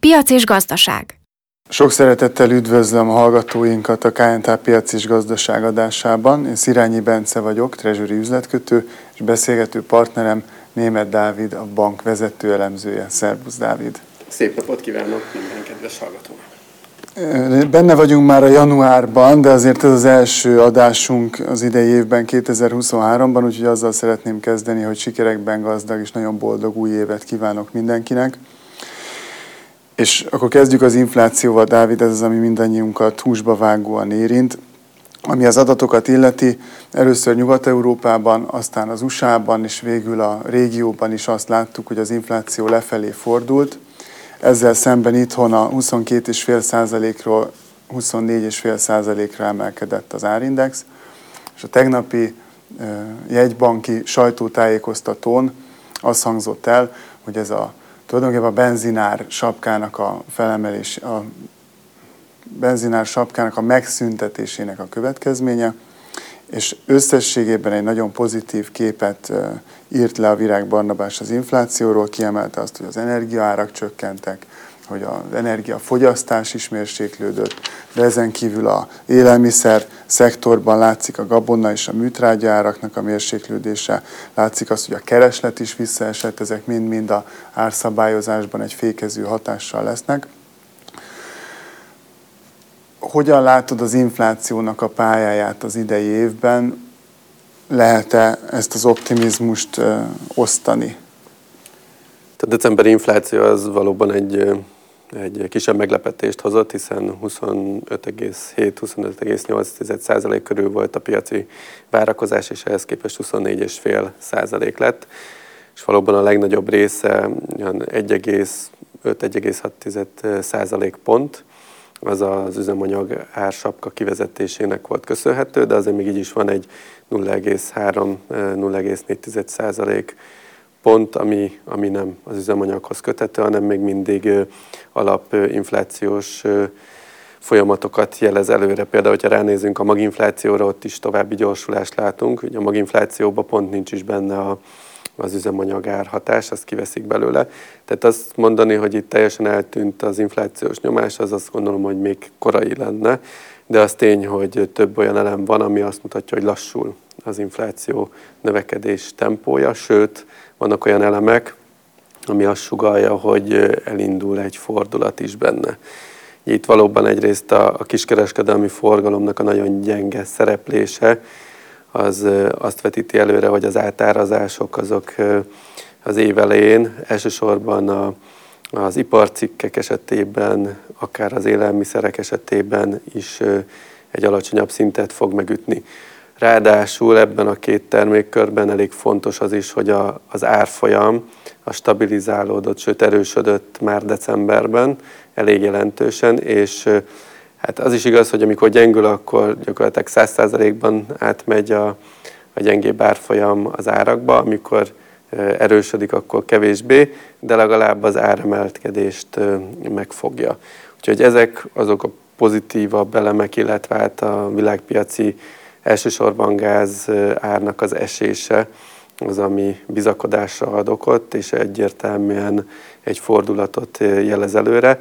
Piac és Gazdaság. Sok szeretettel üdvözlöm a hallgatóinkat a KNT Piac és Gazdaság adásában. Én Szirányi Bence vagyok, treasury üzletkötő, és beszélgető partnerem Német Dávid, a bank vezető elemzője. Szervusz Dávid! Szép napot kívánok minden kedves hallgatónak! Benne vagyunk már a januárban, de azért ez az első adásunk az idei évben, 2023-ban, úgyhogy azzal szeretném kezdeni, hogy sikerekben gazdag és nagyon boldog új évet kívánok mindenkinek. És akkor kezdjük az inflációval, Dávid, ez az, ami mindannyiunkat húsba vágóan érint. Ami az adatokat illeti, először Nyugat-Európában, aztán az USA-ban, és végül a régióban is azt láttuk, hogy az infláció lefelé fordult. Ezzel szemben itthon a 22,5%-ról 24,5%-ra emelkedett az árindex, és a tegnapi jegybanki sajtótájékoztatón az hangzott el, hogy ez a tulajdonképpen a benzinár sapkának a felemelés, a benzinár sapkának a megszüntetésének a következménye, és összességében egy nagyon pozitív képet írt le a Virág Barnabás az inflációról, kiemelte azt, hogy az energiaárak csökkentek, hogy az energiafogyasztás is mérséklődött, de ezen kívül a élelmiszer szektorban látszik a gabonna és a műtrágya áraknak a mérséklődése, látszik azt, hogy a kereslet is visszaesett, ezek mind-mind a árszabályozásban egy fékező hatással lesznek. Hogyan látod az inflációnak a pályáját az idei évben? Lehet-e ezt az optimizmust osztani? A decemberi infláció az valóban egy egy kisebb meglepetést hozott, hiszen 25,7-25,8% körül volt a piaci várakozás, és ehhez képest 24,5% lett, és valóban a legnagyobb része 1,5-1,6% pont, az az üzemanyag ársapka kivezetésének volt köszönhető, de azért még így is van egy 0,3-0,4% pont, ami, ami nem az üzemanyaghoz köthető, hanem még mindig alapinflációs folyamatokat jelez előre. Például, hogyha ránézünk a maginflációra, ott is további gyorsulást látunk. Ugye a maginflációban pont nincs is benne a, az üzemanyag árhatás, azt kiveszik belőle. Tehát azt mondani, hogy itt teljesen eltűnt az inflációs nyomás, az azt gondolom, hogy még korai lenne, de az tény, hogy több olyan elem van, ami azt mutatja, hogy lassul az infláció növekedés tempója, sőt, vannak olyan elemek, ami azt sugalja, hogy elindul egy fordulat is benne. Itt valóban egyrészt a, a kiskereskedelmi forgalomnak a nagyon gyenge szereplése, az azt vetíti előre, hogy az átárazások azok az év elején elsősorban a, az iparcikkek esetében, akár az élelmiszerek esetében is egy alacsonyabb szintet fog megütni. Ráadásul ebben a két termékkörben elég fontos az is, hogy a, az árfolyam a stabilizálódott, sőt erősödött már decemberben elég jelentősen, és hát az is igaz, hogy amikor gyengül, akkor gyakorlatilag 100%-ban átmegy a, a gyengébb árfolyam az árakba, amikor erősödik, akkor kevésbé, de legalább az áremelkedést megfogja. Úgyhogy ezek azok a pozitívabb elemek, illetve hát a világpiaci Elsősorban gáz árnak az esése az, ami bizakodásra ad okot, és egyértelműen egy fordulatot jelez előre.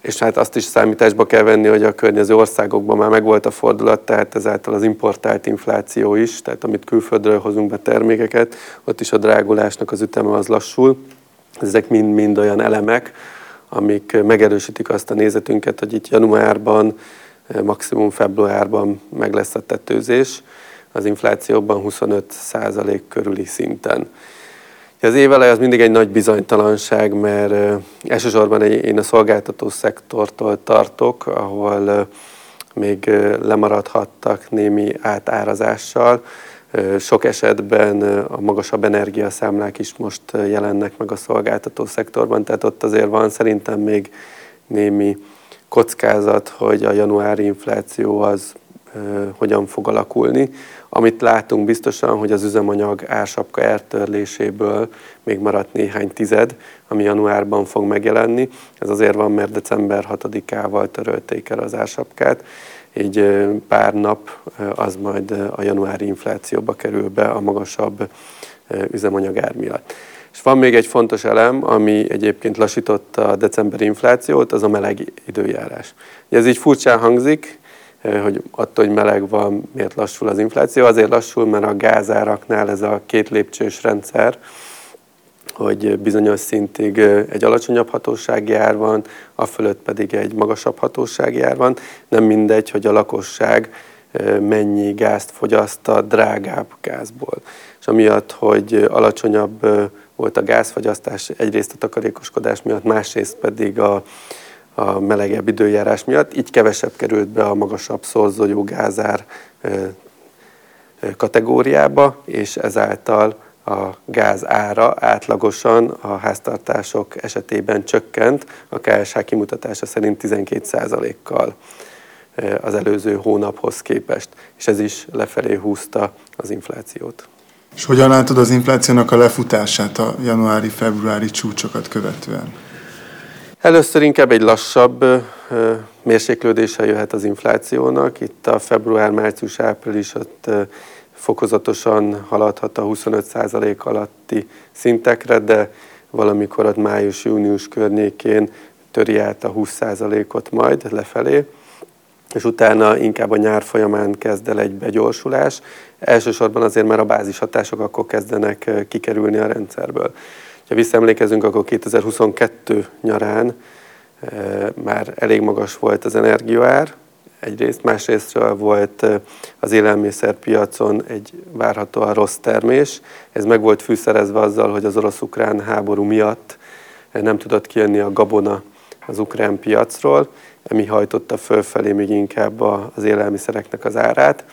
És hát azt is számításba kell venni, hogy a környező országokban már megvolt a fordulat, tehát ezáltal az importált infláció is, tehát amit külföldről hozunk be termékeket, ott is a drágulásnak az üteme az lassul. Ezek mind-mind olyan elemek, amik megerősítik azt a nézetünket, hogy itt januárban maximum februárban meg lesz a tetőzés, az inflációban 25 százalék körüli szinten. Az évelej az mindig egy nagy bizonytalanság, mert elsősorban én a szolgáltató szektortól tartok, ahol még lemaradhattak némi átárazással. Sok esetben a magasabb energiaszámlák is most jelennek meg a szolgáltató szektorban, tehát ott azért van szerintem még némi kockázat, hogy a januári infláció az hogyan fog alakulni. Amit látunk biztosan, hogy az üzemanyag ársapka eltörléséből még maradt néhány tized, ami januárban fog megjelenni. Ez azért van, mert december 6-ával törölték el az ársapkát, így pár nap az majd a januári inflációba kerül be a magasabb üzemanyag ár miatt. És van még egy fontos elem, ami egyébként lassította a decemberi inflációt, az a meleg időjárás. Ez így furcsán hangzik, hogy attól, hogy meleg van, miért lassul az infláció. Azért lassul, mert a gázáraknál ez a két lépcsős rendszer, hogy bizonyos szintig egy alacsonyabb hatósági ár van, a fölött pedig egy magasabb hatósági ár van. Nem mindegy, hogy a lakosság mennyi gázt fogyaszt a drágább gázból. És amiatt, hogy alacsonyabb volt a gázfogyasztás, egyrészt a takarékoskodás miatt, másrészt pedig a, a melegebb időjárás miatt, így kevesebb került be a magasabb szorzójú gázár kategóriába, és ezáltal a gáz ára átlagosan a háztartások esetében csökkent, a KSH kimutatása szerint 12%-kal az előző hónaphoz képest, és ez is lefelé húzta az inflációt. És hogyan látod az inflációnak a lefutását a januári-februári csúcsokat követően? Először inkább egy lassabb mérséklődése jöhet az inflációnak. Itt a február, március, április ott fokozatosan haladhat a 25% alatti szintekre, de valamikor ott május-június környékén töri át a 20%-ot majd lefelé és utána inkább a nyár folyamán kezd el egy begyorsulás. Elsősorban azért, mert a bázishatások akkor kezdenek kikerülni a rendszerből. Ha visszaemlékezünk, akkor 2022 nyarán már elég magas volt az energiaár, egyrészt, másrésztről volt az élelmiszerpiacon egy várhatóan rossz termés. Ez meg volt fűszerezve azzal, hogy az orosz-ukrán háború miatt nem tudott kijönni a gabona az ukrán piacról, ami hajtotta fölfelé még inkább az élelmiszereknek az árát,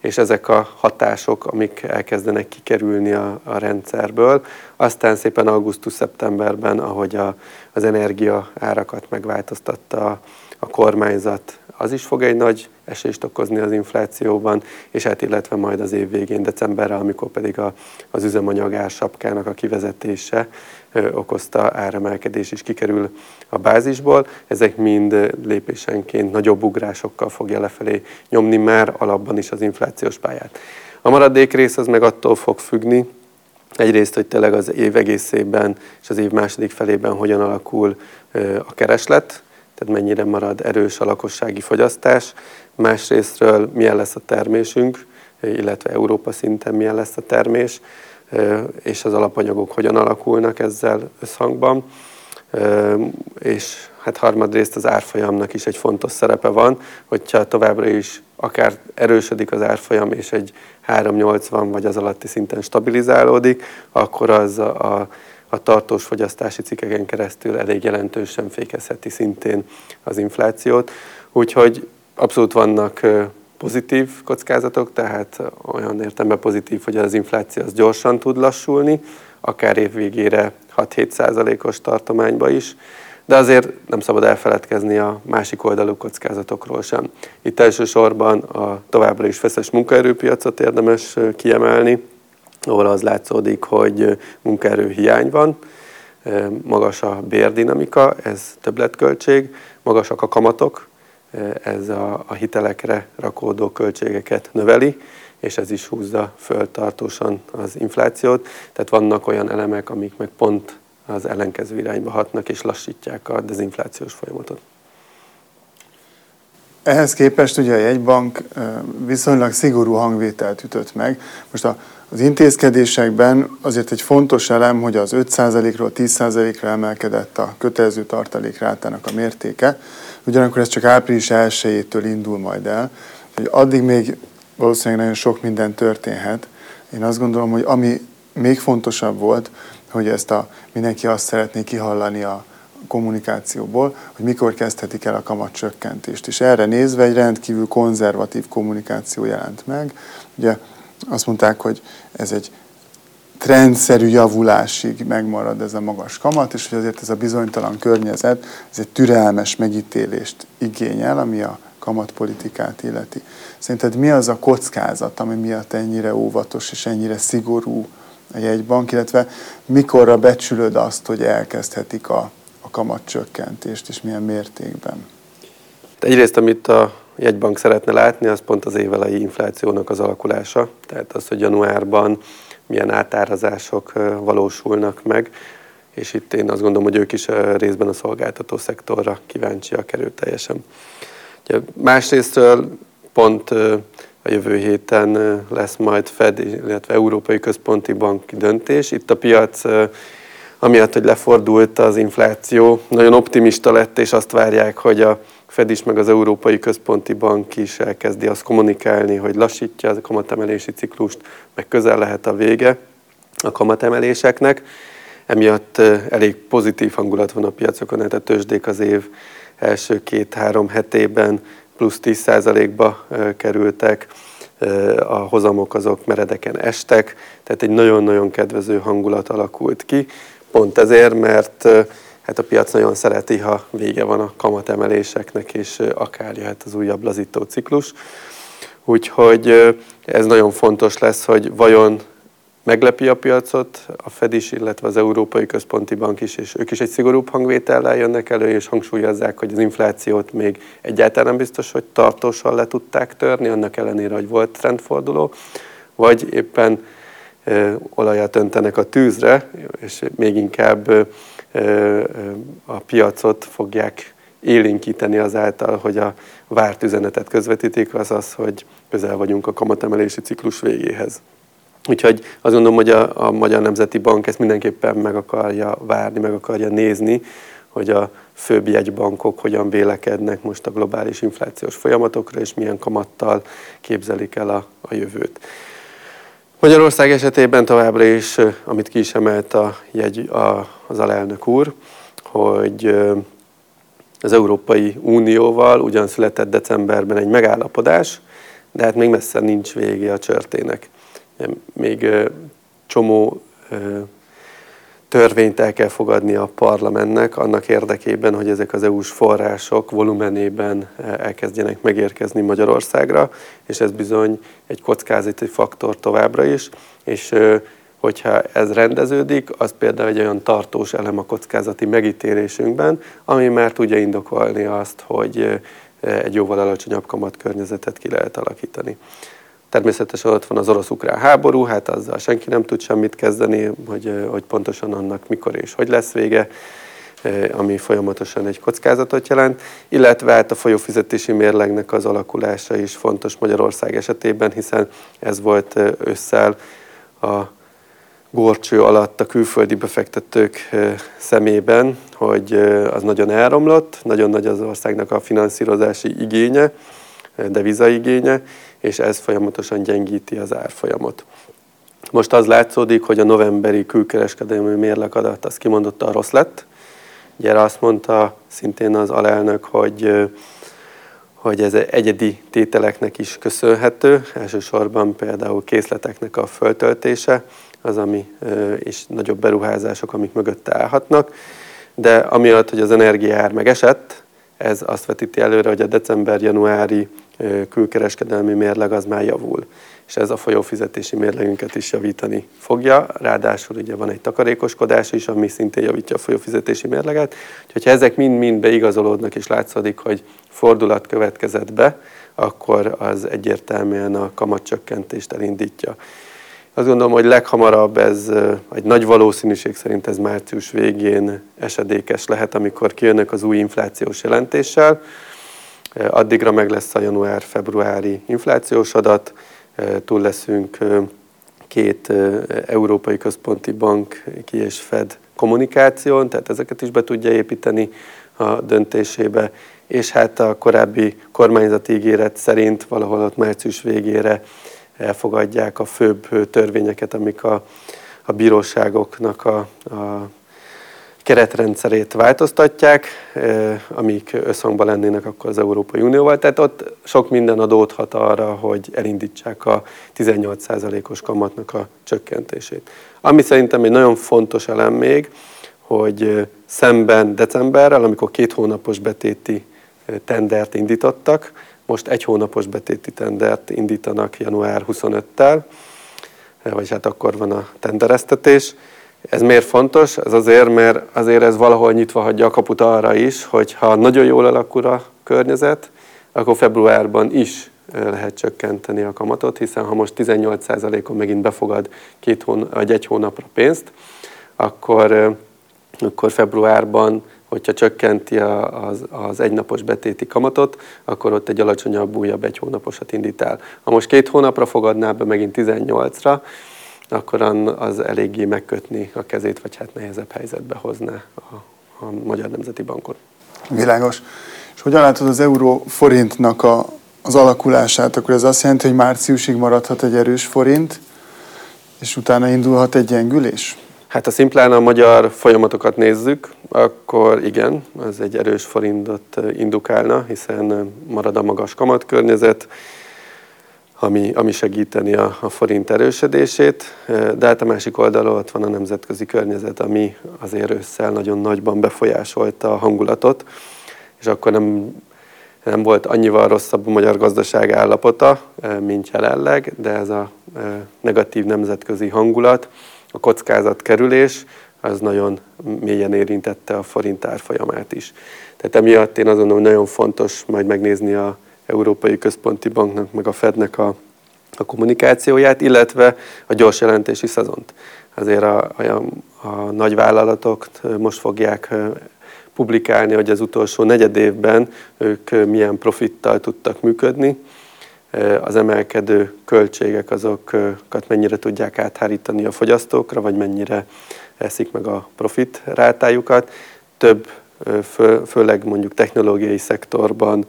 és ezek a hatások, amik elkezdenek kikerülni a, a rendszerből, aztán szépen augusztus-szeptemberben, ahogy a, az energia árakat megváltoztatta a, a kormányzat, az is fog egy nagy esést okozni az inflációban, és hát illetve majd az év végén, decemberre, amikor pedig a, az üzemanyag ársapkának a kivezetése okozta áremelkedés is kikerül a bázisból. Ezek mind lépésenként nagyobb ugrásokkal fogja lefelé nyomni már alapban is az inflációs pályát. A maradék rész az meg attól fog függni, Egyrészt, hogy tényleg az év egészében és az év második felében hogyan alakul a kereslet, tehát mennyire marad erős a lakossági fogyasztás, másrésztről milyen lesz a termésünk, illetve Európa szinten milyen lesz a termés, és az alapanyagok hogyan alakulnak ezzel összhangban. És hát harmadrészt az árfolyamnak is egy fontos szerepe van, hogyha továbbra is akár erősödik az árfolyam, és egy 3,80 vagy az alatti szinten stabilizálódik, akkor az a, a tartós fogyasztási cikkeken keresztül elég jelentősen fékezheti szintén az inflációt. Úgyhogy abszolút vannak pozitív kockázatok, tehát olyan értemben pozitív, hogy az infláció az gyorsan tud lassulni, akár évvégére 6-7 százalékos tartományba is, de azért nem szabad elfeledkezni a másik oldalú kockázatokról sem. Itt elsősorban a továbbra is feszes munkaerőpiacot érdemes kiemelni, ahol az látszódik, hogy munkaerő hiány van, magas a bérdinamika, ez többletköltség, magasak a kamatok, ez a, a hitelekre rakódó költségeket növeli, és ez is húzza föl tartósan az inflációt. Tehát vannak olyan elemek, amik meg pont az ellenkező irányba hatnak, és lassítják a dezinflációs folyamatot. Ehhez képest ugye a jegybank viszonylag szigorú hangvételt ütött meg. Most a az intézkedésekben azért egy fontos elem, hogy az 5%-ról 10%-ra emelkedett a kötelező tartalékrátának a mértéke, ugyanakkor ez csak április 1-től indul majd el, hogy addig még valószínűleg nagyon sok minden történhet. Én azt gondolom, hogy ami még fontosabb volt, hogy ezt a, mindenki azt szeretné kihallani a kommunikációból, hogy mikor kezdhetik el a kamatcsökkentést. És erre nézve egy rendkívül konzervatív kommunikáció jelent meg. Ugye azt mondták, hogy ez egy trendszerű javulásig megmarad ez a magas kamat, és hogy azért ez a bizonytalan környezet, ez egy türelmes megítélést igényel, ami a kamatpolitikát illeti. Szerinted mi az a kockázat, ami miatt ennyire óvatos és ennyire szigorú a jegybank, illetve mikorra becsülöd azt, hogy elkezdhetik a, a kamatcsökkentést, és milyen mértékben? Egyrészt, amit a jegybank szeretne látni, az pont az évelei inflációnak az alakulása. Tehát az, hogy januárban milyen átárazások valósulnak meg, és itt én azt gondolom, hogy ők is részben a szolgáltató szektorra kíváncsiak erőteljesen. Másrésztről pont a jövő héten lesz majd Fed, illetve Európai Központi Bank döntés. Itt a piac amiatt, hogy lefordult az infláció, nagyon optimista lett, és azt várják, hogy a Fed is, meg az Európai Központi Bank is elkezdi azt kommunikálni, hogy lassítja a kamatemelési ciklust, meg közel lehet a vége a kamatemeléseknek. Emiatt elég pozitív hangulat van a piacokon, tehát a tőzsdék az év első két-három hetében plusz 10%-ba kerültek, a hozamok azok meredeken estek, tehát egy nagyon-nagyon kedvező hangulat alakult ki. Pont ezért, mert hát a piac nagyon szereti, ha vége van a kamatemeléseknek, és akár jöhet az újabb lazító ciklus. Úgyhogy ez nagyon fontos lesz, hogy vajon meglepi a piacot, a Fed is, illetve az Európai Központi Bank is, és ők is egy szigorúbb hangvétellel jönnek elő, és hangsúlyozzák, hogy az inflációt még egyáltalán biztos, hogy tartósan le tudták törni, annak ellenére, hogy volt trendforduló, vagy éppen olajat öntenek a tűzre, és még inkább a piacot fogják élénkíteni azáltal, hogy a várt üzenetet közvetítik, az az, hogy közel vagyunk a kamatemelési ciklus végéhez. Úgyhogy azt gondolom, hogy a, a Magyar Nemzeti Bank ezt mindenképpen meg akarja várni, meg akarja nézni, hogy a főbb jegybankok hogyan vélekednek most a globális inflációs folyamatokra, és milyen kamattal képzelik el a, a jövőt. Magyarország esetében továbbra is, amit ki is emelt a jegy, a, az alelnök úr, hogy az Európai Unióval ugyan született decemberben egy megállapodás, de hát még messze nincs vége a csörtének még csomó törvényt el kell fogadni a parlamentnek annak érdekében, hogy ezek az EU-s források volumenében elkezdjenek megérkezni Magyarországra, és ez bizony egy kockázati faktor továbbra is, és hogyha ez rendeződik, az például egy olyan tartós elem a kockázati megítélésünkben, ami már tudja indokolni azt, hogy egy jóval alacsonyabb kamatkörnyezetet ki lehet alakítani. Természetesen ott van az orosz-ukrán háború, hát azzal senki nem tud semmit kezdeni, hogy, hogy pontosan annak mikor és hogy lesz vége, ami folyamatosan egy kockázatot jelent, illetve hát a folyófizetési mérlegnek az alakulása is fontos Magyarország esetében, hiszen ez volt ősszel a gorcső alatt a külföldi befektetők szemében, hogy az nagyon elromlott, nagyon nagy az országnak a finanszírozási igénye, devizaigénye, és ez folyamatosan gyengíti az árfolyamot. Most az látszódik, hogy a novemberi külkereskedelmi mérlekadat az kimondottan rossz lett. Gyere azt mondta szintén az alelnök, hogy, hogy ez egyedi tételeknek is köszönhető, elsősorban például készleteknek a föltöltése, az, ami és nagyobb beruházások, amik mögötte állhatnak. De amiatt, hogy az energiaár megesett, ez azt vetíti előre, hogy a december-januári külkereskedelmi mérleg az már javul. És ez a folyófizetési mérlegünket is javítani fogja. Ráadásul ugye van egy takarékoskodás is, ami szintén javítja a folyófizetési mérleget. Úgyhogy ha ezek mind-mind beigazolódnak és látszik, hogy fordulat következett be, akkor az egyértelműen a kamatcsökkentést elindítja. Azt gondolom, hogy leghamarabb ez egy nagy valószínűség szerint ez március végén esedékes lehet, amikor kijönnek az új inflációs jelentéssel. Addigra meg lesz a január-februári inflációs adat, túl leszünk két Európai Központi Bank ki és Fed kommunikáción, tehát ezeket is be tudja építeni a döntésébe, és hát a korábbi kormányzati ígéret szerint valahol ott március végére elfogadják a főbb törvényeket, amik a, a bíróságoknak a, a keretrendszerét változtatják, amik összhangban lennének akkor az Európai Unióval. Tehát ott sok minden adódhat arra, hogy elindítsák a 18%-os kamatnak a csökkentését. Ami szerintem egy nagyon fontos elem még, hogy szemben decemberrel, amikor két hónapos betéti tendert indítottak, most egy hónapos betéti tendert indítanak január 25-tel, vagy hát akkor van a tendereztetés. Ez miért fontos? Ez azért, mert azért ez valahol nyitva hagyja a kaput arra is, hogy ha nagyon jól alakul a környezet, akkor februárban is lehet csökkenteni a kamatot, hiszen ha most 18%-on megint befogad két hón, vagy egy hónapra pénzt, akkor, akkor februárban, hogyha csökkenti az, az egynapos betéti kamatot, akkor ott egy alacsonyabb, újabb egy hónaposat indít el. Ha most két hónapra fogadná be megint 18-ra, akkor az eléggé megkötni a kezét, vagy hát nehezebb helyzetbe hozná a, a Magyar Nemzeti Bankot. Világos. És hogyan látod az euró forintnak a, az alakulását? Akkor ez azt jelenti, hogy márciusig maradhat egy erős forint, és utána indulhat egy gyengülés? Hát ha szimplán a magyar folyamatokat nézzük, akkor igen, ez egy erős forintot indukálna, hiszen marad a magas kamatkörnyezet, ami, ami segíteni a, a forint erősödését, de hát a másik oldalon ott van a nemzetközi környezet, ami azért ősszel nagyon nagyban befolyásolta a hangulatot, és akkor nem, nem volt annyival rosszabb a magyar gazdaság állapota, mint jelenleg, de ez a negatív nemzetközi hangulat, a kockázatkerülés, az nagyon mélyen érintette a forint árfolyamát is. Tehát emiatt én azon, hogy nagyon fontos majd megnézni a Európai Központi Banknak, meg a Fednek a, a kommunikációját, illetve a gyors jelentési szezont. Azért a, a, a nagyvállalatok most fogják publikálni, hogy az utolsó negyed évben ők milyen profittal tudtak működni, az emelkedő költségek azokat mennyire tudják áthárítani a fogyasztókra, vagy mennyire eszik meg a profit rátájukat. Több, fő, főleg mondjuk technológiai szektorban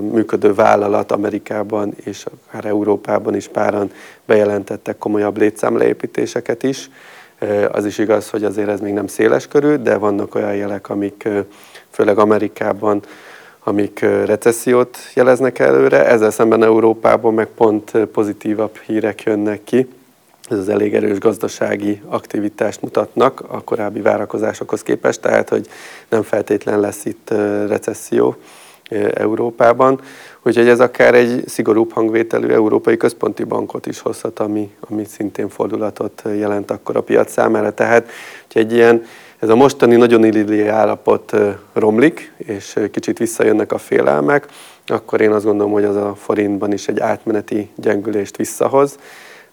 működő vállalat Amerikában és akár Európában is páran bejelentettek komolyabb létszámleépítéseket is. Az is igaz, hogy azért ez még nem széles körül, de vannak olyan jelek, amik főleg Amerikában amik recessziót jeleznek előre, ezzel szemben Európában meg pont pozitívabb hírek jönnek ki. Ez az elég erős gazdasági aktivitást mutatnak a korábbi várakozásokhoz képest, tehát hogy nem feltétlen lesz itt recesszió Európában. Úgyhogy ez akár egy szigorúbb hangvételű Európai Központi Bankot is hozhat, ami, ami szintén fordulatot jelent akkor a piac számára. Tehát hogy egy ilyen ez a mostani nagyon illili állapot romlik, és kicsit visszajönnek a félelmek, akkor én azt gondolom, hogy az a forintban is egy átmeneti gyengülést visszahoz.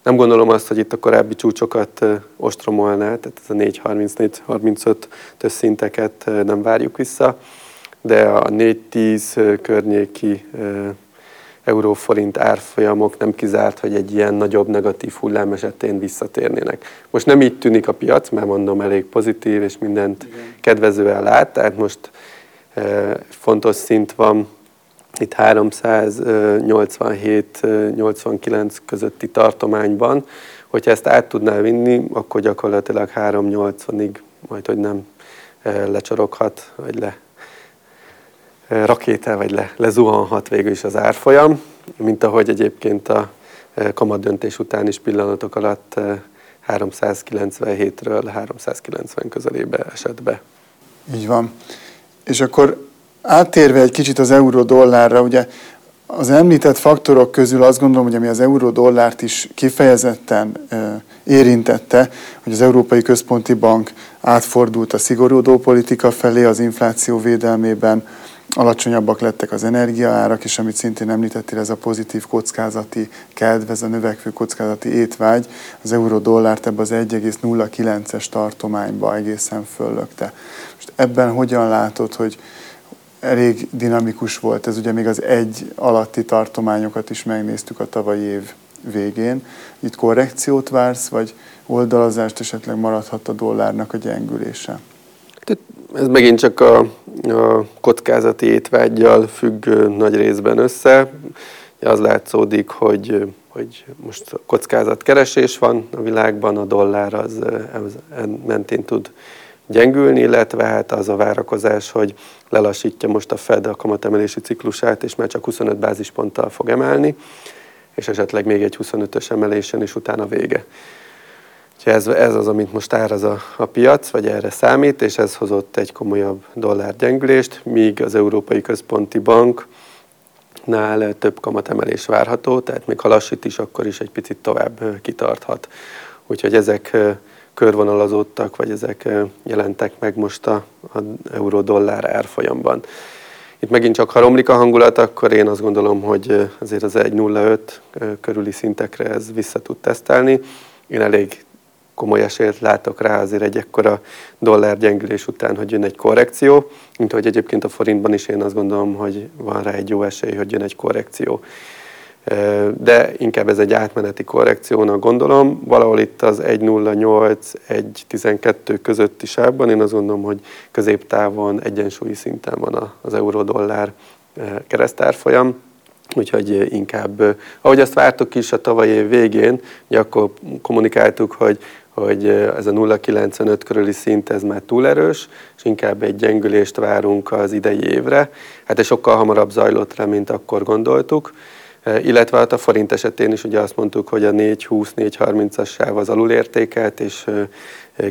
Nem gondolom azt, hogy itt a korábbi csúcsokat ostromolná, tehát ez a 4.34-35 több szinteket nem várjuk vissza, de a 4.10 környéki euróforint árfolyamok nem kizárt, hogy egy ilyen nagyobb negatív hullám esetén visszatérnének. Most nem így tűnik a piac, mert mondom elég pozitív, és mindent Igen. kedvezően lát, tehát most e, fontos szint van itt 387-89 közötti tartományban, hogyha ezt át tudná vinni, akkor gyakorlatilag 380-ig majd, hogy nem e, lecsoroghat, vagy le rakéta, vagy le, lezuhanhat végül is az árfolyam, mint ahogy egyébként a kamat döntés után is pillanatok alatt 397-ről 390 közelébe esett be. Így van. És akkor áttérve egy kicsit az euró-dollárra, ugye az említett faktorok közül azt gondolom, hogy ami az euró-dollárt is kifejezetten érintette, hogy az Európai Központi Bank átfordult a szigorúdó politika felé az infláció védelmében, alacsonyabbak lettek az energiaárak, és amit szintén említettél, ez a pozitív kockázati kedv, ez a növekvő kockázati étvágy, az euró-dollárt ebbe az 1,09-es tartományba egészen föllökte. Most ebben hogyan látod, hogy elég dinamikus volt, ez ugye még az egy alatti tartományokat is megnéztük a tavalyi év végén. Itt korrekciót vársz, vagy oldalazást esetleg maradhat a dollárnak a gyengülése? Ez megint csak a, a kockázati étvágyjal függ nagy részben össze. Az látszódik, hogy, hogy most kockázatkeresés van a világban, a dollár az, az mentén tud gyengülni, illetve hát az a várakozás, hogy lelassítja most a Fed a kamatemelési ciklusát, és már csak 25 bázisponttal fog emelni, és esetleg még egy 25-ös emelésen, és utána vége. Ez, ez az, amit most áraz a, a piac, vagy erre számít, és ez hozott egy komolyabb dollárgyengülést, míg az Európai Központi Bank nál több kamatemelés várható, tehát még ha lassít is, akkor is egy picit tovább kitarthat. Úgyhogy ezek körvonalazódtak, vagy ezek jelentek meg most a, a euró-dollár árfolyamban. itt megint csak ha romlik a hangulat, akkor én azt gondolom, hogy azért az 1.05 körüli szintekre ez vissza tud tesztelni. Én elég komoly esélyt látok rá azért egy ekkora dollár gyengülés után, hogy jön egy korrekció, mint hogy egyébként a forintban is én azt gondolom, hogy van rá egy jó esély, hogy jön egy korrekció. De inkább ez egy átmeneti korrekciónak gondolom. Valahol itt az 1.08-1.12 közötti sávban én azt gondolom, hogy középtávon egyensúlyi szinten van az euró-dollár keresztárfolyam. Úgyhogy inkább, ahogy azt vártuk is a tavalyi év végén, akkor kommunikáltuk, hogy hogy ez a 0,95 körüli szint ez már túl erős, és inkább egy gyengülést várunk az idei évre. Hát ez sokkal hamarabb zajlott rá, mint akkor gondoltuk. Illetve hát a forint esetén is ugye azt mondtuk, hogy a 420-430-as sáv az alulértékelt, és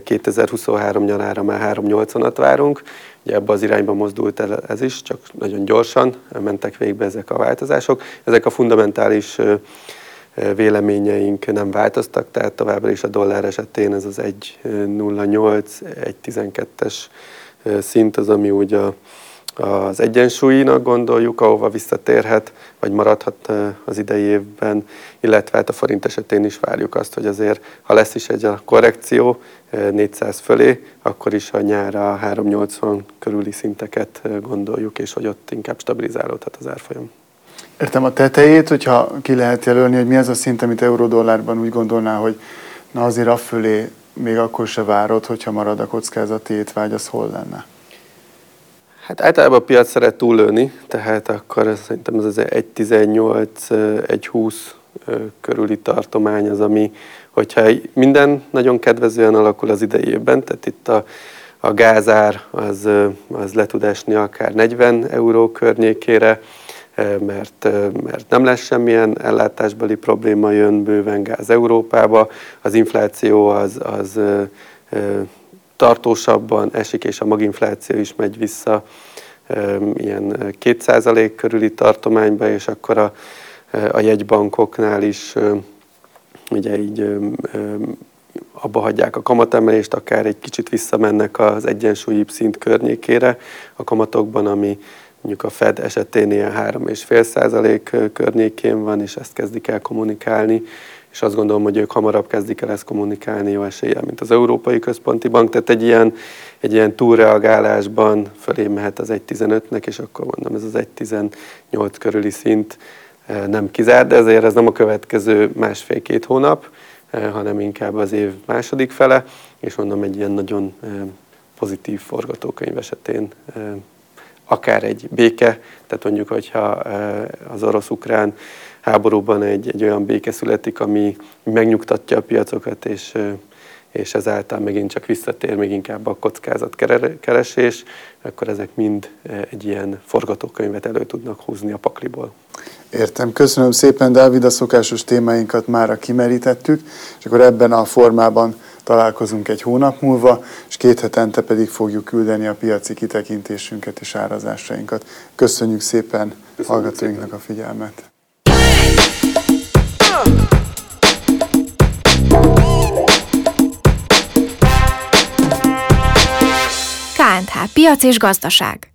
2023 nyarára már 380-at várunk. Ugye ebbe az irányba mozdult el ez is, csak nagyon gyorsan mentek végbe ezek a változások. Ezek a fundamentális véleményeink nem változtak, tehát továbbra is a dollár esetén ez az 1.08, 1.12-es szint az, ami úgy a, az egyensúlynak gondoljuk, ahova visszatérhet, vagy maradhat az idei évben, illetve hát a forint esetén is várjuk azt, hogy azért, ha lesz is egy a korrekció 400 fölé, akkor is a nyára 380 körüli szinteket gondoljuk, és hogy ott inkább stabilizálódhat az árfolyam. Értem a tetejét, hogyha ki lehet jelölni, hogy mi az a szint, amit eurodollárban úgy gondolná, hogy na azért a fölé még akkor se várod, hogyha marad a kockázati étvágy, az hol lenne? Hát általában a piac szeret túllőni, tehát akkor szerintem ez az 1.18, 1.20 körüli tartomány az, ami, hogyha minden nagyon kedvezően alakul az idei évben, tehát itt a, a gázár az, az le tud esni akár 40 euró környékére, mert, mert nem lesz semmilyen ellátásbeli probléma, jön bőven gáz Európába, az infláció az, az tartósabban esik, és a maginfláció is megy vissza ilyen 2% körüli tartományba, és akkor a, a jegybankoknál is ugye így abba hagyják a kamatemelést, akár egy kicsit visszamennek az egyensúlyi szint környékére a kamatokban, ami mondjuk a Fed esetén ilyen 3,5 százalék környékén van, és ezt kezdik el kommunikálni, és azt gondolom, hogy ők hamarabb kezdik el ezt kommunikálni jó eséllyel, mint az Európai Központi Bank. Tehát egy ilyen, egy ilyen túlreagálásban fölé mehet az 1.15-nek, és akkor mondom, ez az 1.18 körüli szint nem kizár, de ezért ez nem a következő másfél-két hónap, hanem inkább az év második fele, és mondom, egy ilyen nagyon pozitív forgatókönyv esetén akár egy béke, tehát mondjuk, hogyha az orosz-ukrán háborúban egy, egy olyan béke születik, ami megnyugtatja a piacokat, és, és ezáltal megint csak visszatér még inkább a kockázat keresés, akkor ezek mind egy ilyen forgatókönyvet elő tudnak húzni a pakliból. Értem. Köszönöm szépen, Dávid, a szokásos témáinkat már kimerítettük, és akkor ebben a formában találkozunk egy hónap múlva, és két hetente pedig fogjuk küldeni a piaci kitekintésünket és árazásainkat. Köszönjük szépen Köszönjük hallgatóinknak szépen. a figyelmet! KNH Piac és Gazdaság